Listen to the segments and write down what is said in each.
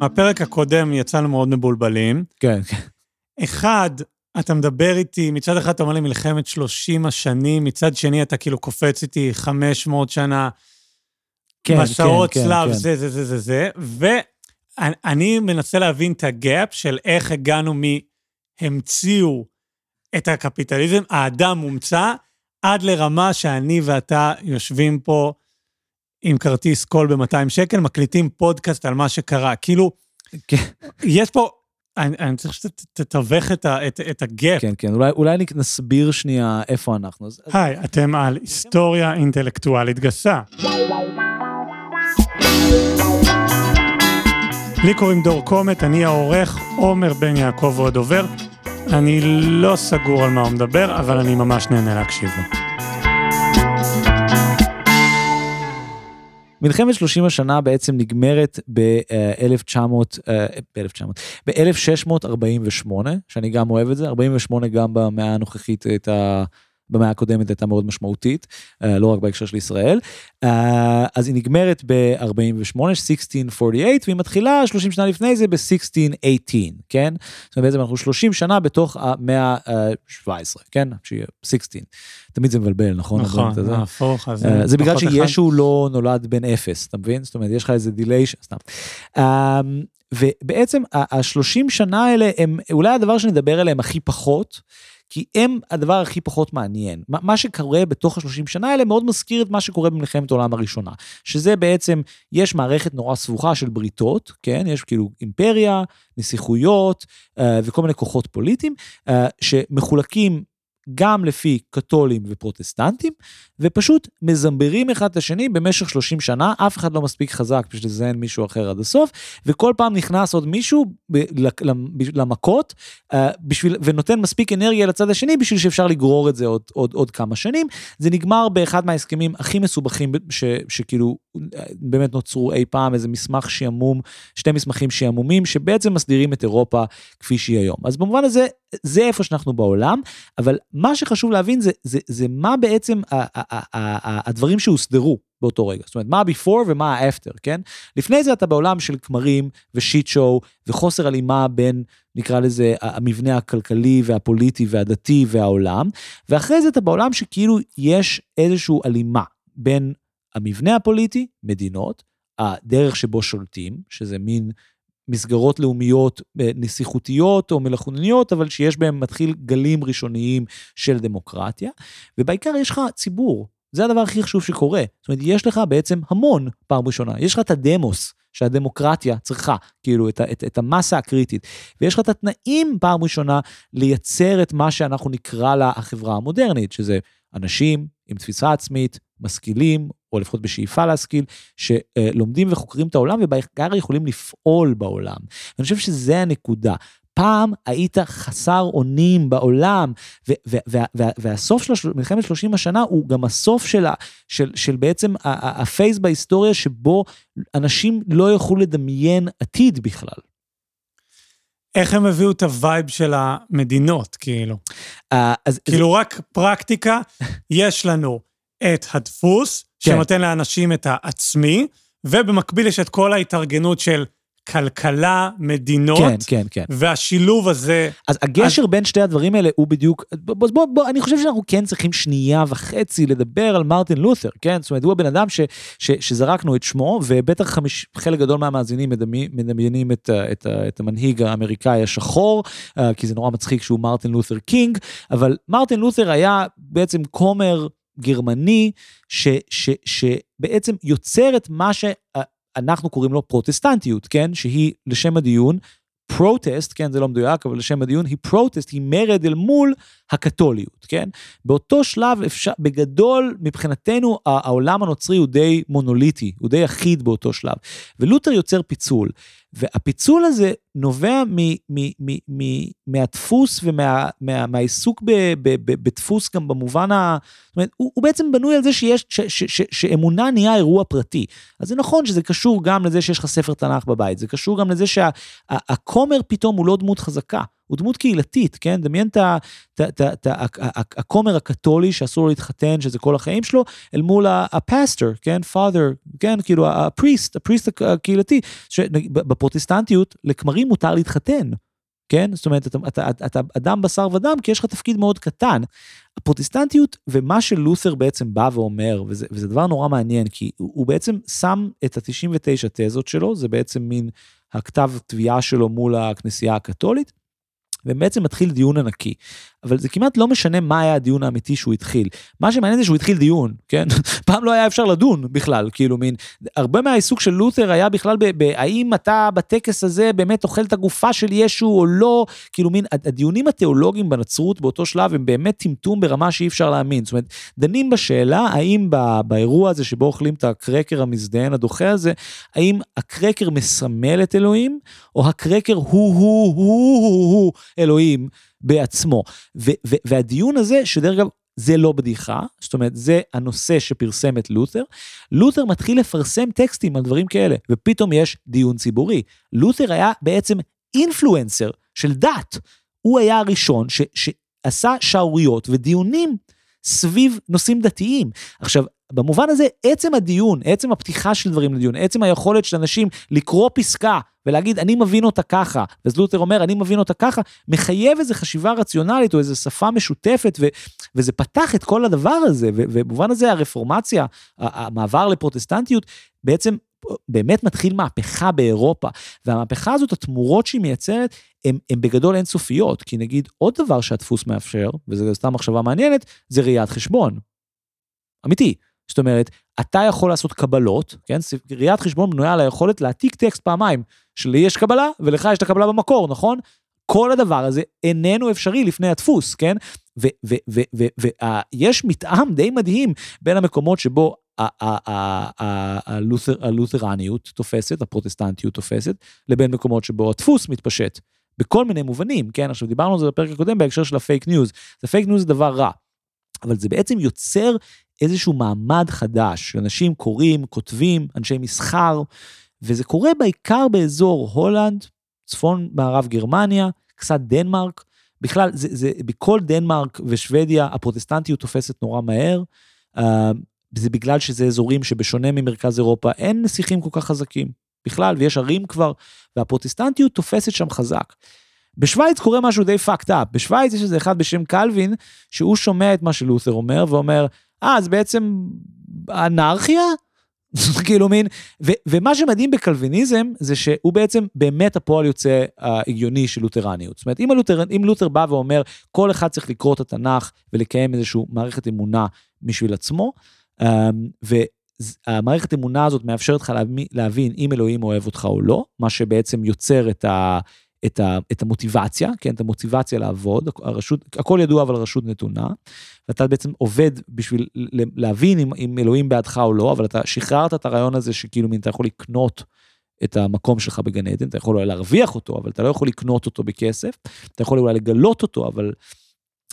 הפרק הקודם יצאנו מאוד מבולבלים. כן, כן. אחד, אתה מדבר איתי, מצד אחד אתה אומר לי מלחמת 30 השנים, מצד שני אתה כאילו קופץ איתי 500 שנה, כן, מסעות כן, צלב, כן. זה, זה, זה, זה, זה, ואני מנסה להבין את הגאפ של איך הגענו מהמציאו את הקפיטליזם, האדם מומצא, עד לרמה שאני ואתה יושבים פה עם כרטיס קול ב-200 שקל, מקליטים פודקאסט על מה שקרה. כאילו, כן. יש פה, אני, אני צריך שתתווך את, את, את הגאפ. כן, כן, אולי, אולי נסביר שנייה איפה אנחנו. אז- היי, אתם על היסטוריה אינטלקטואלית גסה. לי קוראים דור קומט, אני העורך, עומר בן יעקב הוא הדובר. אני לא סגור על מה הוא מדבר, אבל אני ממש נהנה להקשיב לו. מלחמת 30 השנה בעצם נגמרת ב-1900, ב-1900, ב-1648, שאני גם אוהב את זה, 48 גם במאה הנוכחית הייתה, במאה הקודמת הייתה מאוד משמעותית, אה, לא רק בהקשר של ישראל. אה, אז היא נגמרת ב-48, 1648, והיא מתחילה 30 שנה לפני זה ב-1618, כן? זאת אומרת, בעצם אנחנו 30 שנה בתוך המאה ה-17, כן? שיהיה 16. תמיד זה מבלבל, נכון? נכון, הדברים, אתה יודע? הפוך, אז אה, זה בגלל. שישו לא נולד בן אפס, אתה מבין? זאת אומרת, יש לך איזה דיליי, סתם. אמ, ובעצם ה-30 שנה האלה הם אולי הדבר שנדבר עליהם הכי פחות, כי הם הדבר הכי פחות מעניין. מה, מה שקורה בתוך ה-30 שנה האלה מאוד מזכיר את מה שקורה במלחמת העולם הראשונה, שזה בעצם, יש מערכת נורא סבוכה של בריתות, כן? יש כאילו אימפריה, נסיכויות אה, וכל מיני כוחות פוליטיים, אה, שמחולקים גם לפי קתולים ופרוטסטנטים, ופשוט מזמברים אחד את השני במשך 30 שנה, אף אחד לא מספיק חזק בשביל לזיין מישהו אחר עד הסוף, וכל פעם נכנס עוד מישהו למכות, אה, בשביל, ונותן מספיק אנרגיה לצד השני בשביל שאפשר לגרור את זה עוד, עוד, עוד כמה שנים. זה נגמר באחד מההסכמים הכי מסובכים ש, שכאילו באמת נוצרו אי פעם, איזה מסמך שעמום, שני מסמכים שעמומים, שבעצם מסדירים את אירופה כפי שהיא היום. אז במובן הזה, זה איפה שאנחנו בעולם, אבל מה שחשוב להבין זה, זה, זה מה בעצם הדברים שהוסדרו באותו רגע. זאת אומרת, מה ה-before ומה ה-after, כן? לפני זה אתה בעולם של כמרים ושיט שואו וחוסר הלימה בין, נקרא לזה, המבנה הכלכלי והפוליטי והדתי והעולם, ואחרי זה אתה בעולם שכאילו יש איזושהי הלימה בין המבנה הפוליטי, מדינות, הדרך שבו שולטים, שזה מין מסגרות לאומיות אה, נסיכותיות או מלאכותניות, אבל שיש בהן מתחיל גלים ראשוניים של דמוקרטיה, ובעיקר יש לך ציבור, זה הדבר הכי חשוב שקורה. זאת אומרת, יש לך בעצם המון פעם ראשונה, יש לך את הדמוס שהדמוקרטיה צריכה, כאילו, את, את, את המסה הקריטית, ויש לך את התנאים פעם ראשונה לייצר את מה שאנחנו נקרא לה החברה המודרנית, שזה אנשים עם תפיסה עצמית, משכילים, או לפחות בשאיפה להשכיל, שלומדים וחוקרים את העולם ובעיקר יכולים לפעול בעולם. אני חושב שזה הנקודה. פעם היית חסר אונים בעולם, ו- ו- וה- וה- והסוף של מלחמת 30 השנה הוא גם הסוף של, של, של בעצם ה phase בהיסטוריה שבו אנשים לא יוכלו לדמיין עתיד בכלל. איך הם הביאו את ה vibe של המדינות, כאילו? אה, אז כאילו רק פרקטיקה, יש לנו את הדפוס, כן. שנותן לאנשים את העצמי, ובמקביל יש את כל ההתארגנות של כלכלה, מדינות, כן, כן, כן. והשילוב הזה, אז הגשר בין שתי הדברים האלה הוא בדיוק, בוא, בוא, בוא, אני חושב שאנחנו כן צריכים שנייה וחצי לדבר על מרטין לותר, כן? זאת אומרת, הוא הבן אדם ש, ש, שזרקנו את שמו, ובטח חמיש, חלק גדול מהמאזינים מדמי, מדמיינים את, את, ה- את המנהיג האמריקאי השחור, אה, כי זה נורא מצחיק שהוא מרטין לותר קינג, אבל מרטין לותר היה בעצם כומר גרמני, ש, ש, שבעצם יוצר את מה שאנחנו קוראים לו פרוטסטנטיות, כן? שהיא, לשם הדיון, protest, כן, זה לא מדויק, אבל לשם הדיון, היא protest, היא מרד אל מול הקתוליות, כן? באותו שלב, אפשר, בגדול, מבחינתנו, העולם הנוצרי הוא די מונוליטי, הוא די אחיד באותו שלב. ולותר יוצר פיצול, והפיצול הזה נובע מ, מ, מ, מ, מהדפוס ומהעיסוק מה, ב, ב, בדפוס גם במובן ה... זאת אומרת, הוא, הוא בעצם בנוי על זה שיש, ש, ש, ש, שאמונה נהיה אירוע פרטי. אז זה נכון שזה קשור גם לזה שיש לך ספר תנ"ך בבית, זה קשור גם לזה שהכומר פתאום הוא לא דמות חזקה, הוא דמות קהילתית, כן? דמיין את הכומר הקתולי שאסור לו להתחתן, שזה כל החיים שלו, אל מול הפסטור, כן? father, כן, כאילו הפריסט, הפריסט הקהילתי, שבפרוטסטנטיות לכמרים מותר להתחתן. כן? זאת אומרת, אתה, אתה, אתה, אתה אדם בשר ודם כי יש לך תפקיד מאוד קטן. הפרוטסטנטיות ומה שלותר בעצם בא ואומר, וזה, וזה דבר נורא מעניין, כי הוא, הוא בעצם שם את ה-99 תזות שלו, זה בעצם מין הכתב תביעה שלו מול הכנסייה הקתולית, ובעצם מתחיל דיון ענקי. אבל זה כמעט לא משנה מה היה הדיון האמיתי שהוא התחיל. מה שמעניין זה שהוא התחיל דיון, כן? פעם לא היה אפשר לדון בכלל, כאילו מין, הרבה מהעיסוק של לותר היה בכלל בהאם אתה בטקס הזה באמת אוכל את הגופה של ישו או לא, כאילו מין, הדיונים התיאולוגיים בנצרות באותו שלב הם באמת טמטום ברמה שאי אפשר להאמין. זאת אומרת, דנים בשאלה האם באירוע הזה שבו אוכלים את הקרקר המזדיין הדוחה הזה, האם הקרקר מסמל את אלוהים, או הקרקר הוא הוא הוא הוא הוא אלוהים. בעצמו. ו- ו- והדיון הזה, שדרך אגב, זה לא בדיחה, זאת אומרת, זה הנושא שפרסם את לותר. לותר מתחיל לפרסם טקסטים על דברים כאלה, ופתאום יש דיון ציבורי. לותר היה בעצם אינפלואנסר של דת. הוא היה הראשון ש- שעשה שערוריות ודיונים סביב נושאים דתיים. עכשיו, במובן הזה, עצם הדיון, עצם הפתיחה של דברים לדיון, עצם היכולת של אנשים לקרוא פסקה ולהגיד, אני מבין אותה ככה, וזלוטר אומר, אני מבין אותה ככה, מחייב איזו חשיבה רציונלית או איזו שפה משותפת, ו- וזה פתח את כל הדבר הזה, ובמובן הזה הרפורמציה, המעבר לפרוטסטנטיות, בעצם באמת מתחיל מהפכה באירופה, והמהפכה הזאת, התמורות שהיא מייצרת, הן בגדול אינסופיות, כי נגיד עוד דבר שהדפוס מאפשר, וזו סתם מחשבה מעניינת, זה ראיית חשבון. אמיתי. זאת אומרת, אתה יכול לעשות קבלות, כן? ראיית חשבון בנויה על היכולת להעתיק טקסט פעמיים, שלי יש קבלה ולך יש את הקבלה במקור, נכון? כל הדבר הזה איננו אפשרי לפני הדפוס, כן? ויש מתאם די מדהים בין המקומות שבו הלותרניות תופסת, הפרוטסטנטיות תופסת, לבין מקומות שבו הדפוס מתפשט. בכל מיני מובנים, כן? עכשיו דיברנו על זה בפרק הקודם בהקשר של הפייק ניוז. זה פייק ניוז זה דבר רע, אבל זה בעצם יוצר איזשהו מעמד חדש, אנשים קוראים, כותבים, אנשי מסחר, וזה קורה בעיקר באזור הולנד, צפון מערב גרמניה, קצת דנמרק. בכלל, זה, זה, בכל דנמרק ושוודיה הפרוטסטנטיות תופסת נורא מהר. Uh, זה בגלל שזה אזורים שבשונה ממרכז אירופה אין נסיכים כל כך חזקים בכלל, ויש ערים כבר, והפרוטסטנטיות תופסת שם חזק. בשוויץ קורה משהו די fucked up, בשוויץ יש איזה אחד בשם קלווין, שהוא שומע את מה שלותר אומר, ואומר, אה, אז בעצם אנרכיה? כאילו מין, ו, ומה שמדהים בקלוויניזם זה שהוא בעצם באמת הפועל יוצא ההגיוני של לותרניות. זאת אומרת, אם, הלותר, אם לותר בא ואומר, כל אחד צריך לקרוא את התנ"ך ולקיים איזושהי מערכת אמונה בשביל עצמו, אמ, והמערכת אמונה הזאת מאפשרת לך להבין אם אלוהים אוהב אותך או לא, מה שבעצם יוצר את ה... את, ה, את המוטיבציה, כן, את המוטיבציה לעבוד, הרשות, הכל ידוע אבל הרשות נתונה, ואתה בעצם עובד בשביל להבין אם, אם אלוהים בעדך או לא, אבל אתה שחררת את הרעיון הזה שכאילו מין אתה יכול לקנות את המקום שלך בגן עדן, אתה יכול אולי להרוויח אותו, אבל אתה לא יכול לקנות אותו בכסף, אתה יכול אולי לגלות אותו, אבל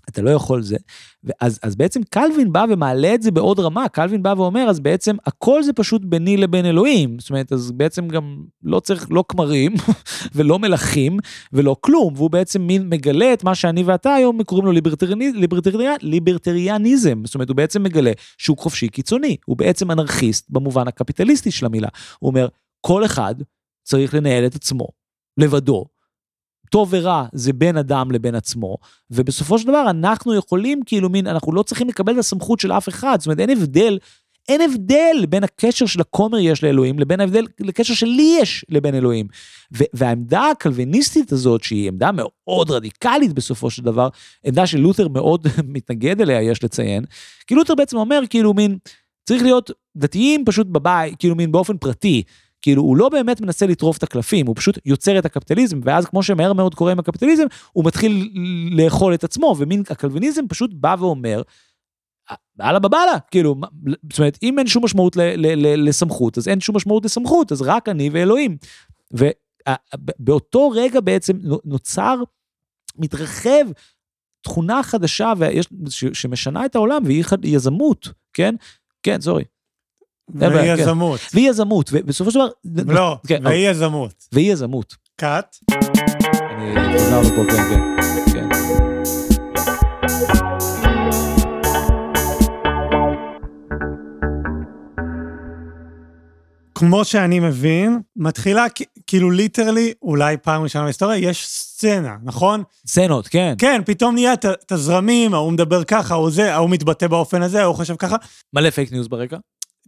אתה לא יכול זה. ואז אז בעצם קלווין בא ומעלה את זה בעוד רמה, קלווין בא ואומר, אז בעצם הכל זה פשוט ביני לבין אלוהים. זאת אומרת, אז בעצם גם לא צריך לא כמרים ולא מלכים ולא כלום, והוא בעצם מין מגלה את מה שאני ואתה היום קוראים לו ליברטריאני, ליברטריאני, ליברטריאניזם. זאת אומרת, הוא בעצם מגלה שוק חופשי קיצוני, הוא בעצם אנרכיסט במובן הקפיטליסטי של המילה. הוא אומר, כל אחד צריך לנהל את עצמו לבדו, טוב ורע זה בין אדם לבין עצמו, ובסופו של דבר אנחנו יכולים, כאילו מין, אנחנו לא צריכים לקבל את הסמכות של אף אחד, זאת אומרת אין הבדל, אין הבדל בין הקשר של הכומר יש לאלוהים לבין ההבדל, לקשר שלי יש לבין אלוהים. והעמדה הקלוויניסטית הזאת, שהיא עמדה מאוד רדיקלית בסופו של דבר, עמדה שלותר מאוד מתנגד אליה, יש לציין, כי לותר בעצם אומר, כאילו מין, צריך להיות דתיים פשוט בבית, כאילו מין באופן פרטי. כאילו הוא לא באמת מנסה לטרוף את הקלפים, הוא פשוט יוצר את הקפיטליזם, ואז כמו שמהר מאוד קורה עם הקפיטליזם, הוא מתחיל לאכול את עצמו, ומין הקלוויניזם פשוט בא ואומר, אללה בבאללה, כאילו, זאת אומרת, אם אין שום משמעות ל- ל- ל- לסמכות, אז אין שום משמעות לסמכות, אז רק אני ואלוהים. ובאותו רגע בעצם נוצר, מתרחב תכונה חדשה ויש, שמשנה את העולם, והיא יזמות, כן? כן, סורי. והיא יזמות. והיא יזמות, ובסופו של דבר... לא, כן, והיא יזמות. והיא יזמות. קאט. אני חוזר לפה, כן, כן. כן. כמו שאני מבין, מתחילה כאילו literally, אולי פעם ראשונה בהיסטוריה, יש סצנה, נכון? סצנות, כן. כן, פתאום נהיה את הזרמים, ההוא מדבר ככה, ההוא זה, ההוא מתבטא באופן הזה, ההוא חושב ככה. מלא פייק ניוז ברקע.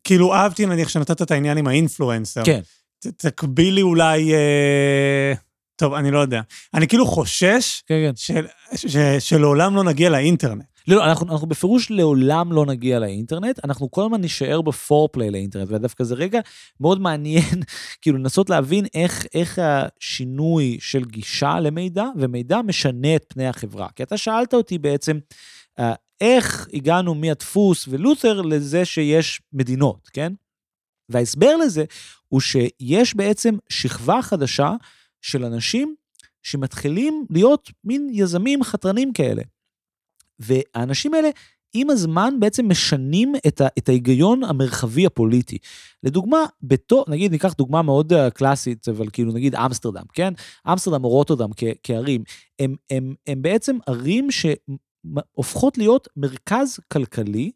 כאילו, אהבתי נניח שנתת את העניין עם ה influencer. כן. תקביל לי אולי... אה... טוב, אני לא יודע. אני כאילו חושש כן, כן. של, ש, ש, שלעולם לא נגיע לאינטרנט. לא, לא, אנחנו, אנחנו בפירוש לעולם לא נגיע לאינטרנט, אנחנו כל הזמן נישאר ב foreplay לאינטרנט, ודווקא זה רגע מאוד מעניין, כאילו לנסות להבין איך, איך השינוי של גישה למידע, ומידע משנה את פני החברה. כי אתה שאלת אותי בעצם, אה, איך הגענו מהדפוס ולותר לזה שיש מדינות, כן? וההסבר לזה הוא שיש בעצם שכבה חדשה של אנשים שמתחילים להיות מין יזמים חתרנים כאלה. והאנשים האלה, עם הזמן בעצם משנים את, ה, את ההיגיון המרחבי הפוליטי. לדוגמה, בתור, נגיד ניקח דוגמה מאוד uh, קלאסית, אבל כאילו נגיד אמסטרדם, כן? אמסטרדם או רוטרדם כ, כערים, הם, הם, הם בעצם ערים שהופכות להיות מרכז כלכלי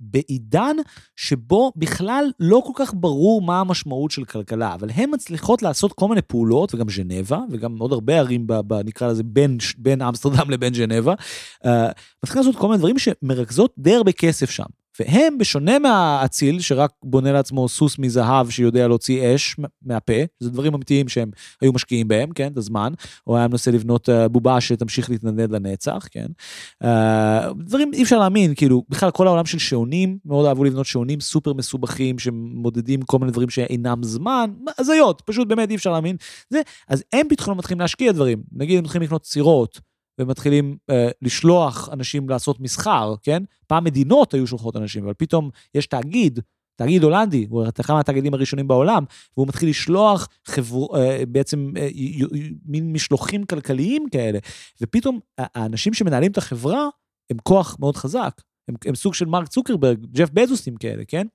בעידן שבו בכלל לא כל כך ברור מה המשמעות של כלכלה, אבל הן מצליחות לעשות כל מיני פעולות, וגם ז'נבה, וגם עוד הרבה ערים, נקרא לזה, בין, בין אמסטרדם לבין ז'נבה, uh, לעשות כל מיני דברים שמרכזות די הרבה כסף שם. והם, בשונה מהאציל, שרק בונה לעצמו סוס מזהב שיודע להוציא אש מהפה, זה דברים אמיתיים שהם היו משקיעים בהם, כן, את הזמן, או היה מנסה לבנות אה, בובה שתמשיך להתנדנד לנצח, כן. אה, דברים אי אפשר להאמין, כאילו, בכלל כל העולם של שעונים, מאוד אהבו לבנות שעונים סופר מסובכים, שמודדים כל מיני דברים שאינם זמן, הזיות, פשוט באמת אי אפשר להאמין. זה, אז הם פתאום מתחילים להשקיע דברים, נגיד הם מתחילים לקנות סירות. ומתחילים אה, לשלוח אנשים לעשות מסחר, כן? פעם מדינות היו שולחות אנשים, אבל פתאום יש תאגיד, תאגיד הולנדי, הוא אחד מהתאגידים הראשונים בעולם, והוא מתחיל לשלוח חבר, אה, בעצם אה, מין משלוחים כלכליים כאלה, ופתאום האנשים שמנהלים את החברה הם כוח מאוד חזק, הם, הם סוג של מרק צוקרברג, ג'ף בזוסים כאלה, כן?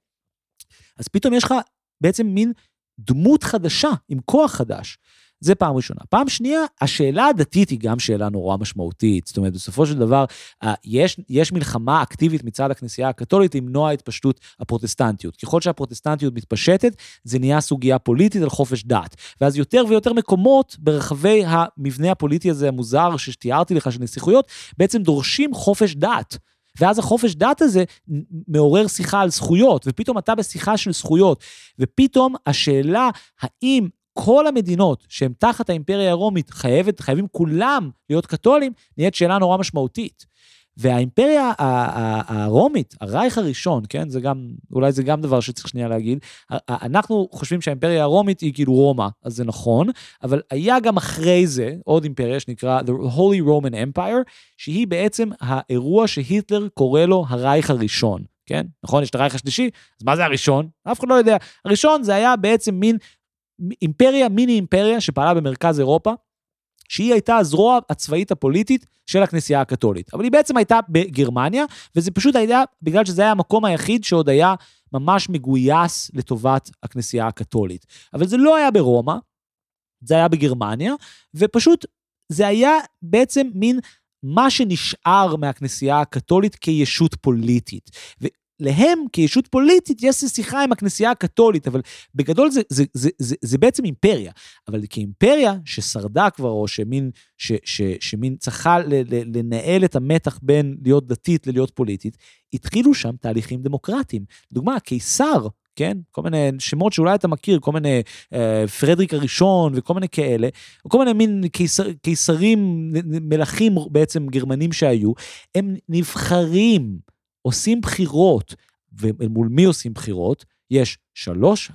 אז פתאום יש לך בעצם מין דמות חדשה עם כוח חדש. זה פעם ראשונה. פעם שנייה, השאלה הדתית היא גם שאלה נורא משמעותית. זאת אומרת, בסופו של דבר, אה, יש, יש מלחמה אקטיבית מצד הכנסייה הקתולית למנוע התפשטות הפרוטסטנטיות. ככל שהפרוטסטנטיות מתפשטת, זה נהיה סוגיה פוליטית על חופש דת. ואז יותר ויותר מקומות ברחבי המבנה הפוליטי הזה המוזר שתיארתי לך, של נסיכויות, בעצם דורשים חופש דת. ואז החופש דת הזה מעורר שיחה על זכויות, ופתאום אתה בשיחה של זכויות, ופתאום השאלה האם כל המדינות שהן תחת האימפריה הרומית חייבת, חייבים כולם להיות קתולים, נהיית שאלה נורא משמעותית. והאימפריה הרומית, הרייך הראשון, כן, זה גם, אולי זה גם דבר שצריך שנייה להגיד, אנחנו חושבים שהאימפריה הרומית היא כאילו רומא, אז זה נכון, אבל היה גם אחרי זה עוד אימפריה שנקרא The Holy Roman Empire, שהיא בעצם האירוע שהיטלר קורא לו הרייך הראשון. כן, נכון? יש את הרייך השלישי, אז מה זה הראשון? אף אחד לא יודע. הראשון זה היה בעצם מין אימפריה, מיני אימפריה שפעלה במרכז אירופה, שהיא הייתה הזרוע הצבאית הפוליטית של הכנסייה הקתולית. אבל היא בעצם הייתה בגרמניה, וזה פשוט היה בגלל שזה היה המקום היחיד שעוד היה ממש מגויס לטובת הכנסייה הקתולית. אבל זה לא היה ברומא, זה היה בגרמניה, ופשוט זה היה בעצם מין מה שנשאר מהכנסייה הקתולית כישות פוליטית. להם כישות פוליטית יש שיחה עם הכנסייה הקתולית, אבל בגדול זה, זה, זה, זה, זה בעצם אימפריה. אבל כאימפריה ששרדה כבר, או שמין, ש, ש, שמין צריכה ל, ל, לנהל את המתח בין להיות דתית ללהיות פוליטית, התחילו שם תהליכים דמוקרטיים. לדוגמה, הקיסר, כן? כל מיני שמות שאולי אתה מכיר, כל מיני אה, פרדריק הראשון וכל מיני כאלה, כל מיני מין קיסר, קיסרים, מלכים בעצם גרמנים שהיו, הם נבחרים. עושים בחירות, ומול מי עושים בחירות? יש שלוש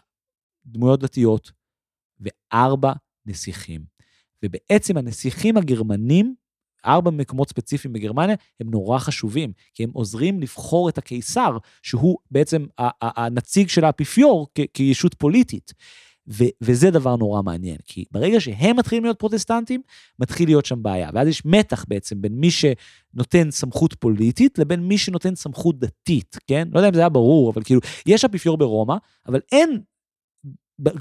דמויות דתיות וארבע נסיכים. ובעצם הנסיכים הגרמנים, ארבע מקומות ספציפיים בגרמניה, הם נורא חשובים, כי הם עוזרים לבחור את הקיסר, שהוא בעצם הנציג של האפיפיור כישות פוליטית. ו- וזה דבר נורא מעניין, כי ברגע שהם מתחילים להיות פרוטסטנטים, מתחיל להיות שם בעיה. ואז יש מתח בעצם בין מי שנותן סמכות פוליטית לבין מי שנותן סמכות דתית, כן? לא יודע אם זה היה ברור, אבל כאילו, יש אפיפיור ברומא, אבל אין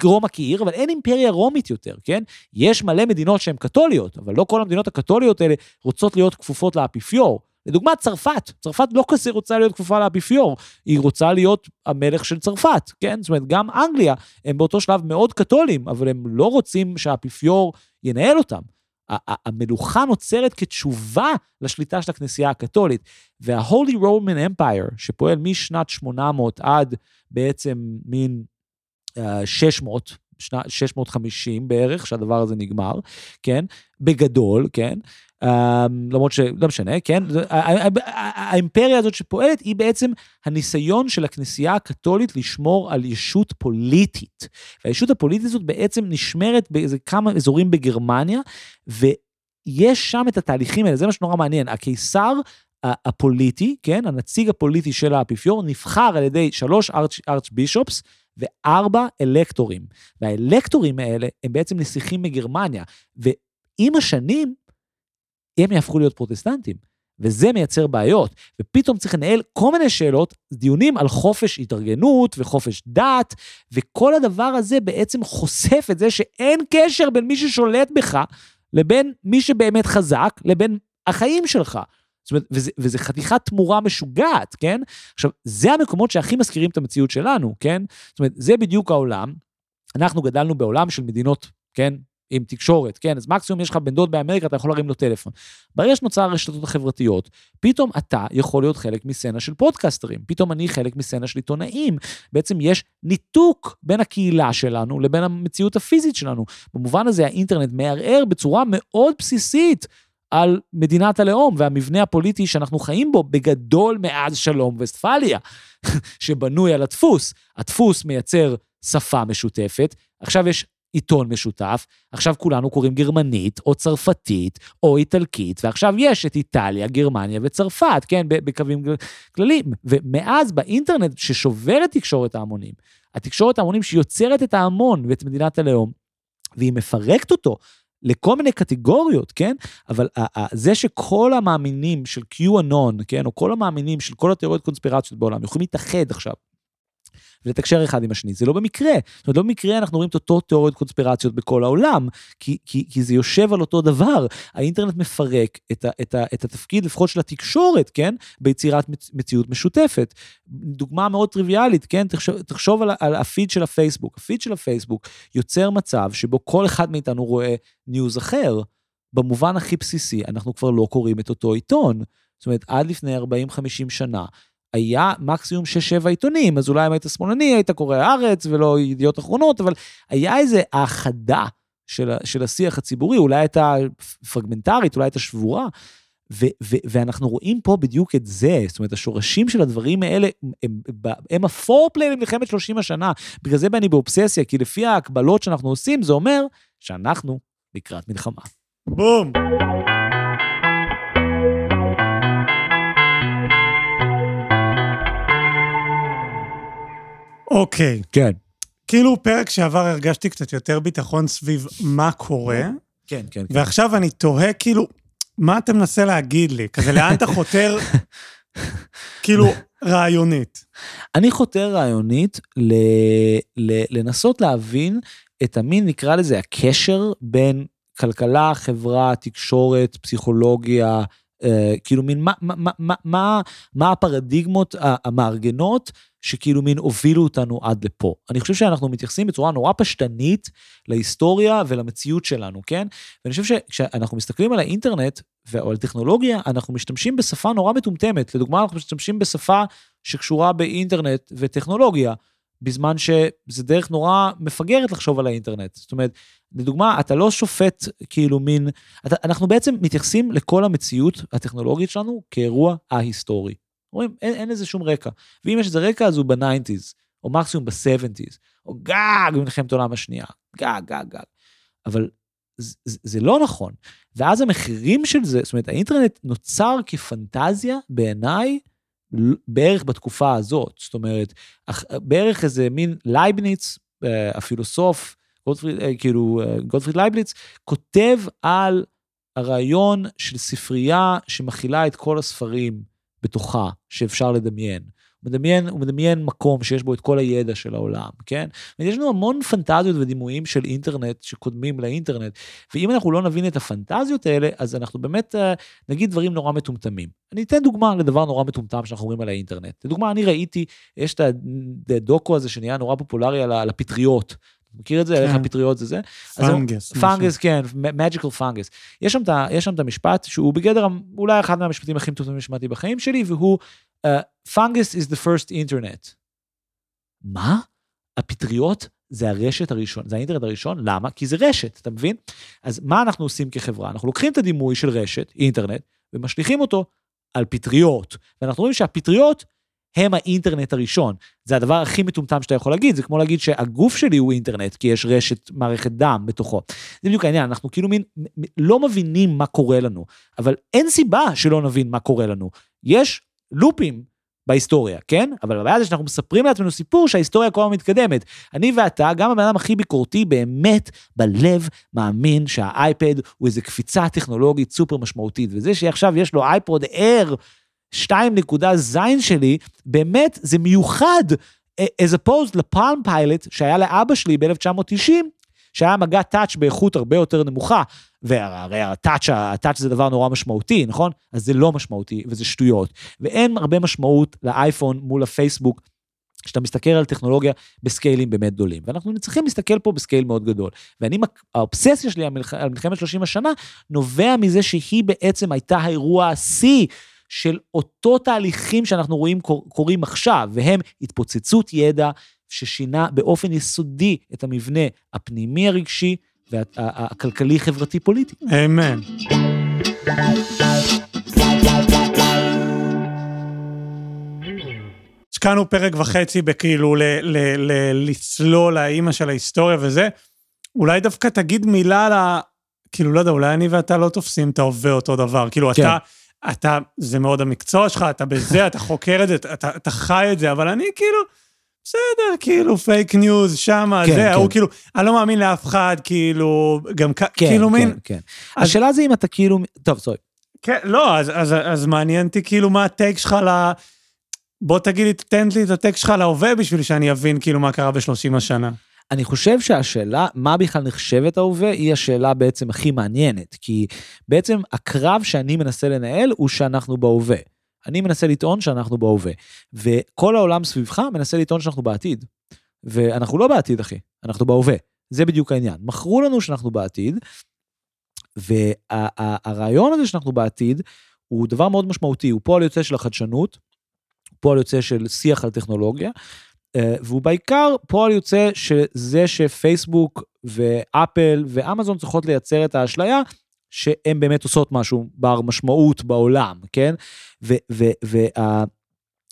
רומא כעיר, אבל אין אימפריה רומית יותר, כן? יש מלא מדינות שהן קתוליות, אבל לא כל המדינות הקתוליות האלה רוצות להיות כפופות לאפיפיור. לדוגמה, צרפת. צרפת לא כזה רוצה להיות כפופה לאפיפיור, היא רוצה להיות המלך של צרפת, כן? זאת אומרת, גם אנגליה, הם באותו שלב מאוד קתולים, אבל הם לא רוצים שהאפיפיור ינהל אותם. המלוכה נוצרת כתשובה לשליטה של הכנסייה הקתולית. וה-Holy Roman Empire, שפועל משנת 800 עד בעצם מין uh, 600, שנת 650 בערך, שהדבר הזה נגמר, כן? בגדול, כן? Um, למרות שלא משנה, כן? האימפריה הזאת שפועלת היא בעצם הניסיון של הכנסייה הקתולית לשמור על ישות פוליטית. והישות הפוליטית הזאת בעצם נשמרת באיזה כמה אזורים בגרמניה, ויש שם את התהליכים האלה, זה מה שנורא מעניין. הקיסר הפוליטי, כן, הנציג הפוליטי של האפיפיור, נבחר על ידי שלוש ארץ' בישופס, וארבע אלקטורים. והאלקטורים האלה הם בעצם נסיכים מגרמניה, ועם השנים הם יהפכו להיות פרוטסטנטים, וזה מייצר בעיות, ופתאום צריך לנהל כל מיני שאלות, דיונים על חופש התארגנות וחופש דת, וכל הדבר הזה בעצם חושף את זה שאין קשר בין מי ששולט בך לבין מי שבאמת חזק, לבין החיים שלך. זאת אומרת, וזה, וזה חתיכת תמורה משוגעת, כן? עכשיו, זה המקומות שהכי מזכירים את המציאות שלנו, כן? זאת אומרת, זה בדיוק העולם. אנחנו גדלנו בעולם של מדינות, כן? עם תקשורת, כן? אז מקסימום יש לך בן דוד באמריקה, אתה יכול להרים לו טלפון. ברגע שנוצר הרשתות החברתיות, פתאום אתה יכול להיות חלק מסצנה של פודקסטרים, פתאום אני חלק מסצנה של עיתונאים. בעצם יש ניתוק בין הקהילה שלנו לבין המציאות הפיזית שלנו. במובן הזה האינטרנט מערער בצורה מאוד בסיסית על מדינת הלאום והמבנה הפוליטי שאנחנו חיים בו בגדול מאז שלום וסטפליה, שבנוי על הדפוס. הדפוס מייצר שפה משותפת, עכשיו יש עיתון משותף, עכשיו כולנו קוראים גרמנית, או צרפתית, או איטלקית, ועכשיו יש את איטליה, גרמניה וצרפת, כן, בקווים כלליים. ומאז באינטרנט, ששובר את תקשורת ההמונים, התקשורת ההמונים שיוצרת את ההמון ואת מדינת הלאום, והיא מפרקת אותו לכל מיני קטגוריות, כן? אבל זה שכל המאמינים של QAnon, כן? או כל המאמינים של כל התיאוריות קונספירציות בעולם יכולים להתאחד עכשיו ולתקשר אחד עם השני. זה לא במקרה. זאת אומרת, לא במקרה אנחנו רואים את אותו תיאוריות קונספירציות בכל העולם, כי, כי, כי זה יושב על אותו דבר. האינטרנט מפרק את, ה, את, ה, את התפקיד, לפחות של התקשורת, כן? ביצירת מציאות משותפת. דוגמה מאוד טריוויאלית, כן? תחשוב, תחשוב על, על הפיד של הפייסבוק. הפיד של הפייסבוק יוצר מצב שבו כל אחד מאיתנו רואה ניוז אחר. במובן הכי בסיסי, אנחנו כבר לא קוראים את אותו עיתון. זאת אומרת, עד לפני 40-50 שנה, היה מקסימום 6-7 עיתונים, אז אולי אם היית שמאלני היית קורא הארץ ולא ידיעות אחרונות, אבל היה איזה האחדה של, של השיח הציבורי, אולי הייתה פרגמנטרית, אולי הייתה שבורה. ו- ו- ואנחנו רואים פה בדיוק את זה, זאת אומרת, השורשים של הדברים האלה הם, הם, הם הפורפליי למלחמת 30 השנה. בגלל זה אני באובססיה, כי לפי ההקבלות שאנחנו עושים, זה אומר שאנחנו לקראת מלחמה. בום. אוקיי. כן. כאילו פרק שעבר הרגשתי קצת יותר ביטחון סביב מה קורה. כן, כן. כן. ועכשיו אני תוהה, כאילו, מה אתה מנסה להגיד לי? כזה, לאן אתה חותר, כאילו, רעיונית? אני חותר רעיונית ל, ל, לנסות להבין את המין, נקרא לזה, הקשר בין כלכלה, חברה, תקשורת, פסיכולוגיה, כאילו מין, מה, מה, מה, מה, מה הפרדיגמות המארגנות שכאילו מין הובילו אותנו עד לפה. אני חושב שאנחנו מתייחסים בצורה נורא פשטנית להיסטוריה ולמציאות שלנו, כן? ואני חושב שכשאנחנו מסתכלים על האינטרנט או על טכנולוגיה, אנחנו משתמשים בשפה נורא מטומטמת. לדוגמה, אנחנו משתמשים בשפה שקשורה באינטרנט וטכנולוגיה, בזמן שזה דרך נורא מפגרת לחשוב על האינטרנט. זאת אומרת, לדוגמה, אתה לא שופט כאילו מין, אתה, אנחנו בעצם מתייחסים לכל המציאות הטכנולוגית שלנו כאירוע ההיסטורי. אומרים, אין, אין לזה שום רקע. ואם יש איזה רקע, אז הוא ב nineties, או מקסימום ב seventies, או גג במלחמת העולם השנייה. גג, גג, גג. אבל זה, זה, זה לא נכון. ואז המחירים של זה, זאת אומרת, האינטרנט נוצר כפנטזיה בעיניי, בערך בתקופה הזאת. זאת אומרת, בערך איזה מין לייבניץ, אה, הפילוסוף, גוטפריד, אה, כאילו, אה, גוטפריד לייבניץ, כותב על הרעיון של ספרייה שמכילה את כל הספרים בתוכה שאפשר לדמיין. הוא מדמיין, הוא מדמיין מקום שיש בו את כל הידע של העולם, כן? יש לנו המון פנטזיות ודימויים של אינטרנט שקודמים לאינטרנט, ואם אנחנו לא נבין את הפנטזיות האלה, אז אנחנו באמת אה, נגיד דברים נורא מטומטמים. אני אתן דוגמה לדבר נורא מטומטם שאנחנו אומרים על האינטרנט. לדוגמה, אני ראיתי, יש את הדוקו הזה שנהיה נורא פופולרי על הפטריות. מכיר את זה? איך כן. הפטריות זה זה? פנגס. פנגס, כן, magical פנגס. יש שם יש שם את המשפט שהוא בגדר אולי אחד מהמשפטים הכי מטומטמים ששמעתי בחיים שלי, והוא פנגס is the first internet. מה? הפטריות זה הרשת הראשון, זה האינטרנט הראשון, למה? כי זה רשת, אתה מבין? אז מה אנחנו עושים כחברה? אנחנו לוקחים את הדימוי של רשת, אינטרנט, ומשליכים אותו על פטריות. ואנחנו רואים שהפטריות הם האינטרנט הראשון. זה הדבר הכי מטומטם שאתה יכול להגיד, זה כמו להגיד שהגוף שלי הוא אינטרנט, כי יש רשת מערכת דם בתוכו. זה בדיוק העניין, אנחנו כאילו מין, לא מבינים מה קורה לנו, אבל אין סיבה שלא נבין מה קורה לנו. יש לופים בהיסטוריה, כן? אבל הבעיה זה שאנחנו מספרים לעצמנו סיפור שההיסטוריה כל הזמן מתקדמת. אני ואתה, גם הבן אדם הכי ביקורתי, באמת בלב מאמין שהאייפד הוא איזו קפיצה טכנולוגית סופר משמעותית, וזה שעכשיו יש לו אייפוד אייר 2.ז שלי, באמת זה מיוחד, as opposed לפalm pilot שהיה לאבא שלי ב-1990, שהיה מגע טאץ' באיכות הרבה יותר נמוכה, והרי הטאץ', הטאץ' זה דבר נורא משמעותי, נכון? אז זה לא משמעותי וזה שטויות. ואין הרבה משמעות לאייפון מול הפייסבוק, כשאתה מסתכל על טכנולוגיה בסקיילים באמת גדולים. ואנחנו צריכים להסתכל פה בסקייל מאוד גדול. ואני, האובססיה שלי על מלחמת 30 השנה, נובע מזה שהיא בעצם הייתה האירוע השיא של אותו תהליכים שאנחנו רואים קור, קורים עכשיו, והם התפוצצות ידע ששינה באופן יסודי את המבנה הפנימי הרגשי והכלכלי-חברתי-פוליטי. אמן. השקענו פרק וחצי בכאילו ל- ל- ל- לצלול לאימא של ההיסטוריה וזה. אולי דווקא תגיד מילה על ה... כאילו, לא יודע, אולי אני ואתה לא תופסים את ההווה אותו דבר. כאילו, כן. אתה, אתה, זה מאוד המקצוע שלך, אתה בזה, אתה חוקר את זה, אתה, אתה חי את זה, אבל אני כאילו, בסדר, כאילו, פייק ניוז, שמה, כן, זה, כן. הוא כאילו, אני לא מאמין לאף אחד, כאילו, גם כן, כאילו כן, מין... כן. אז- השאלה זה אם אתה כאילו... טוב, sorry. כן, לא, אז, אז, אז מעניין אותי כאילו מה ה take שלך ל... בוא תגיד לי, תן לי את ה take שלך להווה בשביל שאני אבין כאילו מה קרה בשלושים השנה. אני חושב שהשאלה, מה בכלל נחשבת ההווה, היא השאלה בעצם הכי מעניינת. כי בעצם הקרב שאני מנסה לנהל הוא שאנחנו בהווה. אני מנסה לטעון שאנחנו בהווה. וכל העולם סביבך מנסה לטעון שאנחנו בעתיד. ואנחנו לא בעתיד, אחי, אנחנו בהווה. זה בדיוק העניין. מכרו לנו שאנחנו בעתיד, והרעיון הזה שאנחנו בעתיד הוא דבר מאוד משמעותי, הוא פועל יוצא של החדשנות, פועל יוצא של שיח על טכנולוגיה, והוא בעיקר פועל יוצא שזה שפייסבוק ואפל ואמזון צריכות לייצר את האשליה שהן באמת עושות משהו בר משמעות בעולם, כן?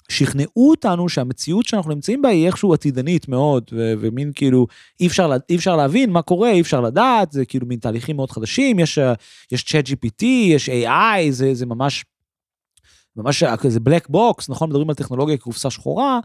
ושכנעו אותנו שהמציאות שאנחנו נמצאים בה היא איכשהו עתידנית מאוד, ו- ומין כאילו אי אפשר, לה- אי אפשר להבין מה קורה, אי אפשר לדעת, זה כאילו מין תהליכים מאוד חדשים, יש, אה, יש chat GPT, יש AI, זה, זה ממש, ממש כזה black box, נכון? מדברים על טכנולוגיה כקופסה שחורה.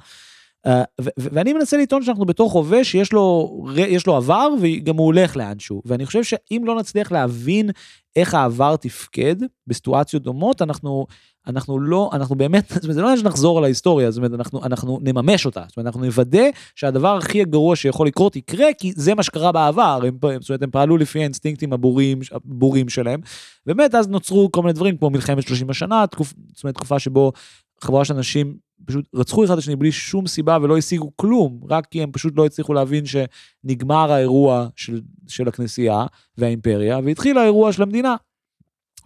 ו- ואני מנסה לטעון שאנחנו בתוך הווה שיש לו, יש לו עבר וגם הוא הולך לאנשהו. ואני חושב שאם לא נצליח להבין איך העבר תפקד בסיטואציות דומות, אנחנו, אנחנו לא, אנחנו באמת, זאת אומרת, זה לא עניין שנחזור על ההיסטוריה, זאת אומרת, אנחנו, אנחנו נממש אותה. זאת אומרת, אנחנו נוודא שהדבר הכי גרוע שיכול לקרות יקרה, כי זה מה שקרה בעבר. הם, זאת אומרת, הם פעלו לפי האינסטינקטים הבורים, הבורים שלהם. באמת, אז נוצרו כל מיני דברים, כמו מלחמת 30 השנה, תקופ, זאת אומרת, תקופה שבו חבורה של אנשים פשוט רצחו אחד את השני בלי שום סיבה ולא השיגו כלום, רק כי הם פשוט לא הצליחו להבין שנגמר האירוע של, של הכנסייה והאימפריה, והתחיל האירוע של המדינה.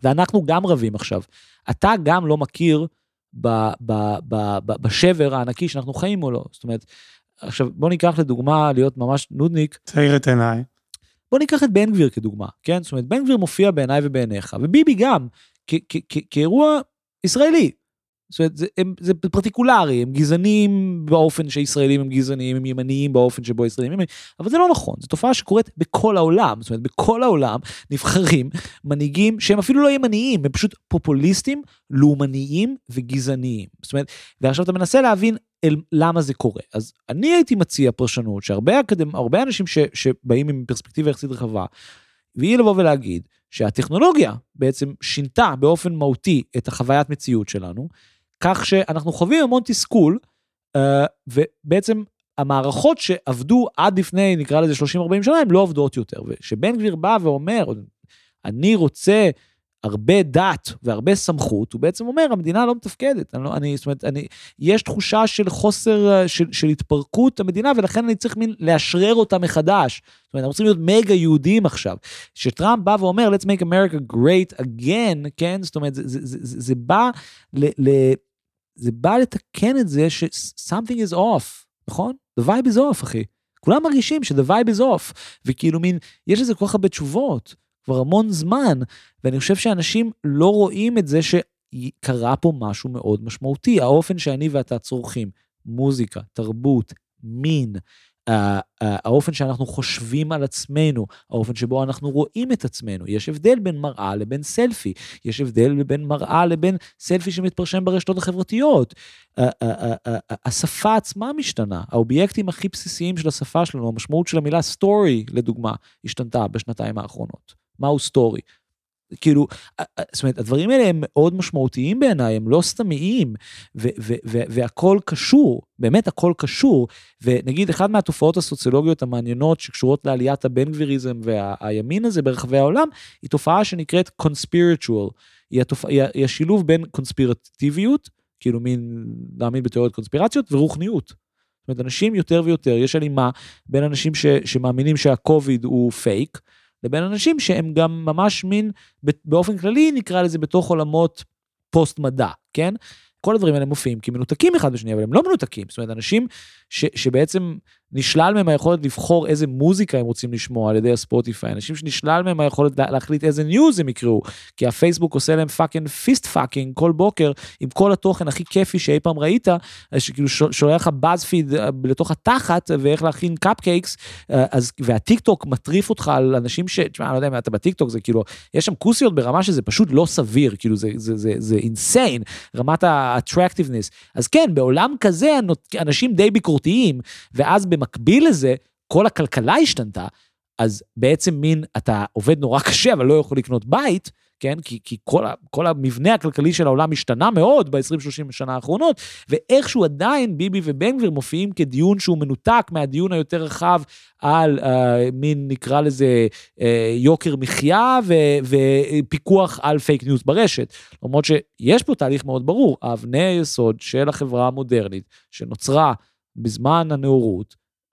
ואנחנו גם רבים עכשיו. אתה גם לא מכיר ב, ב, ב, ב, בשבר הענקי שאנחנו חיים מולו. זאת אומרת, עכשיו בוא ניקח לדוגמה להיות ממש נודניק, תאיר את עיניי. בוא ניקח את בן גביר כדוגמה, כן? זאת אומרת, בן גביר מופיע בעיניי ובעיניך, וביבי גם, כאירוע ישראלי. זאת אומרת, זה, הם, זה פרטיקולרי, הם גזענים באופן שישראלים הם גזענים, הם ימניים באופן שבו ישראלים הם אבל זה לא נכון, זו תופעה שקורית בכל העולם, זאת אומרת, בכל העולם נבחרים מנהיגים שהם אפילו לא ימניים, הם פשוט פופוליסטים, לאומניים וגזעניים. זאת אומרת, ועכשיו אתה מנסה להבין אל, למה זה קורה. אז אני הייתי מציע פרשנות שהרבה אקדמ... אנשים ש, שבאים עם פרספקטיבה יחסית רחבה, והיא לבוא ולהגיד שהטכנולוגיה בעצם שינתה באופן מהותי את החוויית מציאות שלנו, כך שאנחנו חווים המון תסכול, אה, ובעצם המערכות שעבדו עד לפני, נקרא לזה 30-40 שנה, הן לא עובדות יותר. וכשבן גביר בא ואומר, אני רוצה הרבה דת והרבה סמכות, הוא בעצם אומר, המדינה לא מתפקדת. אני, לא, אני, זאת אומרת, אני, יש תחושה של חוסר, של, של התפרקות המדינה, ולכן אני צריך מין לאשרר אותה מחדש. זאת אומרת, אנחנו צריכים להיות מגה יהודים עכשיו. שטראמפ בא ואומר, let's make America great again, כן? זאת אומרת, זה, זה, זה, זה, זה בא ל... ל זה בא לתקן את זה ש-something is off, נכון? The vibe is off, אחי. כולם מרגישים ש-the vibe is off, וכאילו מין, יש לזה כל כך הרבה תשובות. כבר המון זמן, ואני חושב שאנשים לא רואים את זה שקרה פה משהו מאוד משמעותי, האופן שאני ואתה צורכים, מוזיקה, תרבות, מין, האופן שאנחנו חושבים על עצמנו, האופן שבו אנחנו רואים את עצמנו. יש הבדל בין מראה לבין סלפי, יש הבדל בין מראה לבין סלפי שמתפרשם ברשתות החברתיות. השפה עצמה משתנה, האובייקטים הכי בסיסיים של השפה שלנו, המשמעות של המילה סטורי, לדוגמה, השתנתה בשנתיים האחרונות. מהו סטורי. כאילו, זאת אומרת, הדברים האלה הם מאוד משמעותיים בעיניי, הם לא סתמיים, והכל קשור, באמת הכל קשור. ונגיד, אחת מהתופעות הסוציולוגיות המעניינות שקשורות לעליית הבן גביריזם והימין הזה ברחבי העולם, היא תופעה שנקראת conspiritual. היא, התופ... היא השילוב בין קונספירטיביות, כאילו מין להאמין בתיאוריות קונספירציות, ורוחניות. זאת אומרת, אנשים יותר ויותר, יש הלימה בין אנשים ש... שמאמינים שהקוביד הוא פייק, לבין אנשים שהם גם ממש מין, באופן כללי נקרא לזה בתוך עולמות פוסט מדע, כן? כל הדברים האלה מופיעים כמנותקים אחד בשני, אבל הם לא מנותקים. זאת אומרת, אנשים ש, שבעצם נשלל מהם היכולת לבחור איזה מוזיקה הם רוצים לשמוע על ידי הספוטיפיי, אנשים שנשלל מהם היכולת להחליט איזה news הם יקראו, כי הפייסבוק עושה להם fucking fist fucking כל בוקר עם כל התוכן הכי כיפי שאי פעם ראית, שכאילו שולח לך BuzzFeed אה, לתוך התחת ואיך להכין קפקייקס, אה, אז, והטיק טוק מטריף אותך על אנשים ש... תשמע, אני לא יודע אם אתה בטיק טוק, זה כאילו, יש שם כוסיות ברמה שזה פשוט לא סביר, כאילו זה, זה, זה, זה insane, רמת ה-attractiveness. אז כן, בעולם כזה אנשים די ביקורתיים, ואז במקביל לזה, כל הכלכלה השתנתה, אז בעצם מין, אתה עובד נורא קשה, אבל לא יכול לקנות בית, כן? כי, כי כל, ה, כל המבנה הכלכלי של העולם השתנה מאוד ב-20-30 שנה האחרונות, ואיכשהו עדיין ביבי ובן גביר מופיעים כדיון שהוא מנותק מהדיון היותר רחב על אה, מין, נקרא לזה, אה, יוקר מחיה ו, ופיקוח על פייק ניוז ברשת. למרות שיש פה תהליך מאוד ברור, אבני היסוד של החברה המודרנית, שנוצרה בזמן הנאורות,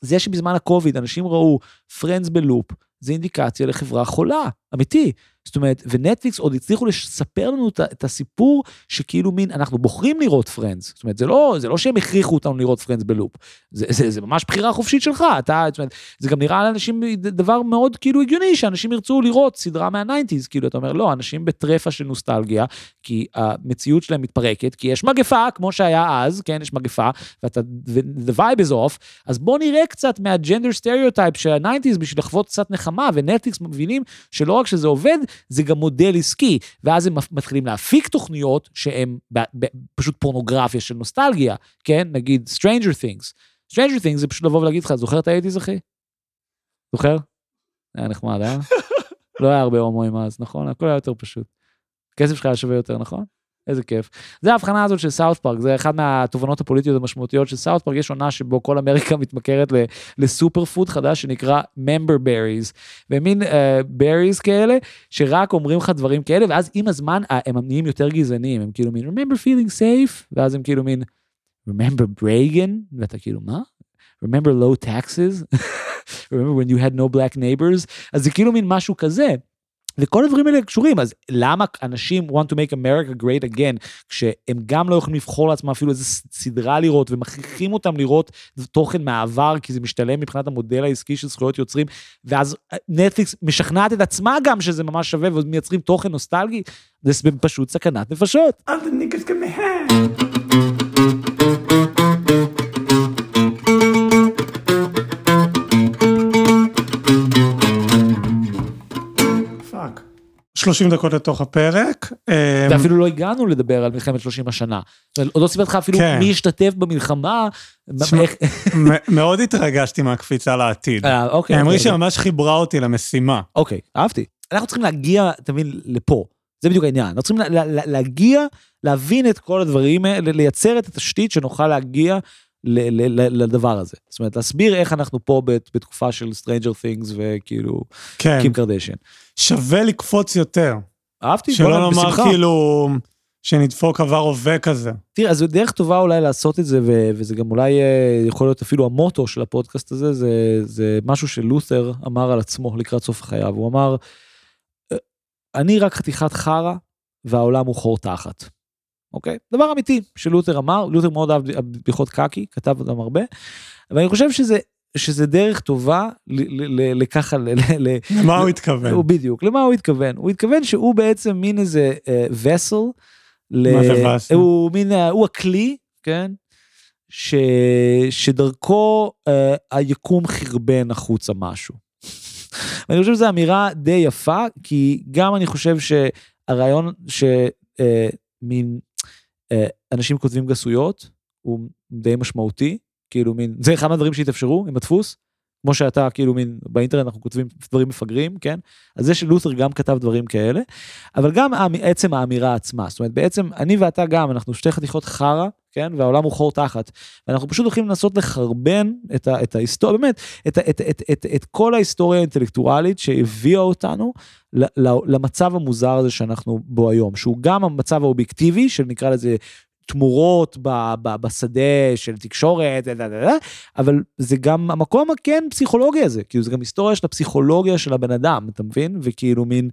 זה שבזמן הקוביד אנשים ראו Friends ב loop, זה אינדיקציה לחברה חולה, אמיתי. זאת אומרת, ונטפליקס עוד הצליחו לספר לנו את הסיפור שכאילו מין, אנחנו בוחרים לראות Friends. זאת אומרת, זה לא, זה לא שהם הכריחו אותנו לראות Friends ב loop. זה, זה, זה ממש בחירה חופשית שלך. אתה, זאת אומרת, זה גם נראה לאנשים דבר מאוד כאילו הגיוני, שאנשים ירצו לראות סדרה מה nineties. כאילו, אתה אומר, לא, אנשים בטרפה של נוסטלגיה, כי המציאות שלהם מתפרקת, כי יש מגפה, כמו שהיה אז, כן, יש מגפה, ואתה, the vibe is off, אז בוא נראה קצת מה gender stereotype של ה nineties בשביל לחוות קצת נחמה, ונטפליקס מבינים שלא רק שזה עובד, זה גם מודל עסקי, ואז הם מתחילים להפיק תוכניות שהן פשוט פורנוגרפיה של נוסטלגיה, כן? נגיד Stranger Things. Stranger Things זה פשוט לבוא ולהגיד לך, זוכר את ה eighties אחי? זוכר? היה נחמד, אה? לא היה הרבה הומואים אז, נכון? הכל היה יותר פשוט. כסף שלך היה שווה יותר, נכון? איזה כיף. זה ההבחנה הזאת של South Park, זה אחת מהתובנות הפוליטיות המשמעותיות של South Park, יש עונה שבו כל אמריקה מתמכרת ל superfood חדש שנקרא Member Berries, ומין berries uh, כאלה, שרק אומרים לך דברים כאלה, ואז עם הזמן uh, הם נהיים יותר גזעניים, הם כאילו מין remember feeling safe, ואז הם כאילו מין remember Reagan, ואתה כאילו מה? remember low taxes? remember when you had no black neighbors? אז זה כאילו מין משהו כזה. וכל הדברים האלה קשורים, אז למה אנשים want to make America great again, כשהם גם לא יכולים לבחור לעצמם אפילו איזה סדרה לראות, ומכריחים אותם לראות תוכן מהעבר, כי זה משתלם מבחינת המודל העסקי של זכויות יוצרים, ואז נטפליקס משכנעת את עצמה גם שזה ממש שווה, ומייצרים תוכן נוסטלגי, זה פשוט סכנת נפשות. 30 דקות לתוך הפרק. אה, ואפילו לא הגענו לדבר על מלחמת 30 השנה. עוד לא סיפרתי לך אפילו כן. מי השתתף במלחמה. מ- מאוד התרגשתי מהקפיצה לעתיד. אה, אוקיי. אמרי אוקיי, שממש חיברה אותי למשימה. אוקיי, אהבתי. אנחנו צריכים להגיע, אתה מבין, לפה. זה בדיוק העניין. אנחנו צריכים לה- לה- להגיע, להבין את כל הדברים האלה, לייצר את התשתית שנוכל להגיע לדבר הזה. זאת אומרת, להסביר איך אנחנו פה בת- בתקופה של Stranger Things וכאילו, כן, קים קרדשן. שווה לקפוץ יותר. אהבתי, שלא לומר. כאילו שנדפוק עבר הווה כזה. תראה, אז זו דרך טובה אולי לעשות את זה, ו- וזה גם אולי אה, יכול להיות אפילו המוטו של הפודקאסט הזה, זה, זה משהו שלותר אמר על עצמו לקראת סוף חייו. הוא אמר, "אה, אני רק חתיכת חרא והעולם הוא חור תחת. אוקיי? דבר אמיתי שלותר אמר, לותר מאוד אהב בדיחות קקי, כתב אותם הרבה, אבל אני חושב שזה, שזה דרך טובה לככה, למה הוא התכוון? הוא בדיוק, למה הוא התכוון? הוא התכוון שהוא בעצם מין איזה וסל. מה זה vessel? הוא מין, ה- הוא הכלי, כן? ש... שדרכו אה, היקום חרבן החוצה משהו. ואני חושב שזו אמירה די יפה, כי גם אני חושב שהרעיון שמין אה, אנשים כותבים גסויות, הוא די משמעותי, כאילו מין, זה אחד מהדברים שהתאפשרו עם הדפוס, כמו שאתה כאילו מין באינטרנט אנחנו כותבים דברים מפגרים, כן? אז זה שלותר גם כתב דברים כאלה, אבל גם עצם האמירה עצמה, זאת אומרת בעצם אני ואתה גם, אנחנו שתי חתיכות חרא, כן? והעולם הוא חור תחת, ואנחנו פשוט הולכים לנסות לחרבן את, ה, את ההיסטוריה, באמת, את, ה- את, את, את, את כל ההיסטוריה האינטלקטואלית שהביאה אותנו למצב המוזר הזה שאנחנו בו היום, שהוא גם המצב האובייקטיבי, שנקרא לזה תמורות ב, ב, בשדה של תקשורת, אבל זה גם המקום הכן פסיכולוגי הזה, כאילו זה גם היסטוריה של הפסיכולוגיה של הבן אדם, אתה מבין? וכאילו מין,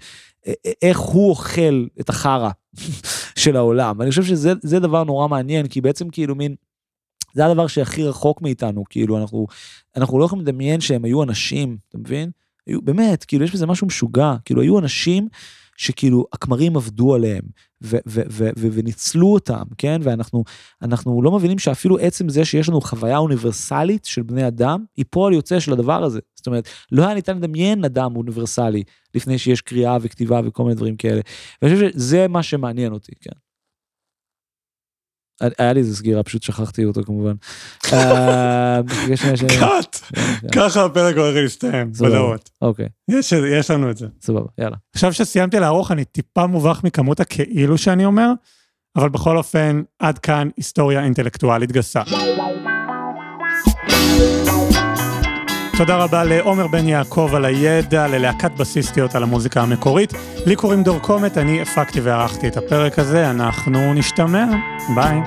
איך הוא אוכל את החרא של העולם. אני חושב שזה זה דבר נורא מעניין, כי בעצם כאילו מין, זה הדבר שהכי רחוק מאיתנו, כאילו אנחנו, אנחנו לא יכולים לדמיין שהם היו אנשים, אתה מבין? היו, באמת, כאילו יש בזה משהו משוגע, כאילו היו אנשים שכאילו הכמרים עבדו עליהם ו- ו- ו- ו- וניצלו אותם, כן? ואנחנו אנחנו לא מבינים שאפילו עצם זה שיש לנו חוויה אוניברסלית של בני אדם, היא פועל יוצא של הדבר הזה. זאת אומרת, לא היה ניתן לדמיין אדם אוניברסלי לפני שיש קריאה וכתיבה וכל מיני דברים כאלה. ואני חושב שזה מה שמעניין אותי, כן. היה- לי איזה סגירה, פשוט שכחתי אותו כמובן. אה. קאט! כן, כן. ככה הפרק הולך להסתיים. בדעות. אוקיי, יש יש לנו את זה. סבבה, יאללה. עכשיו שסיימתי לערוך, אני טיפה מובך מכמות הכאילו שאני אומר, אבל בכל אופן, עד כאן היסטוריה אינטלקטואלית גסה. תודה רבה לעומר בן יעקב על הידע, ללהקת בסיסטיות על המוזיקה המקורית. לי קוראים דור קומט, אני הפקתי וערכתי את הפרק הזה, אנחנו נשתמע, ביי.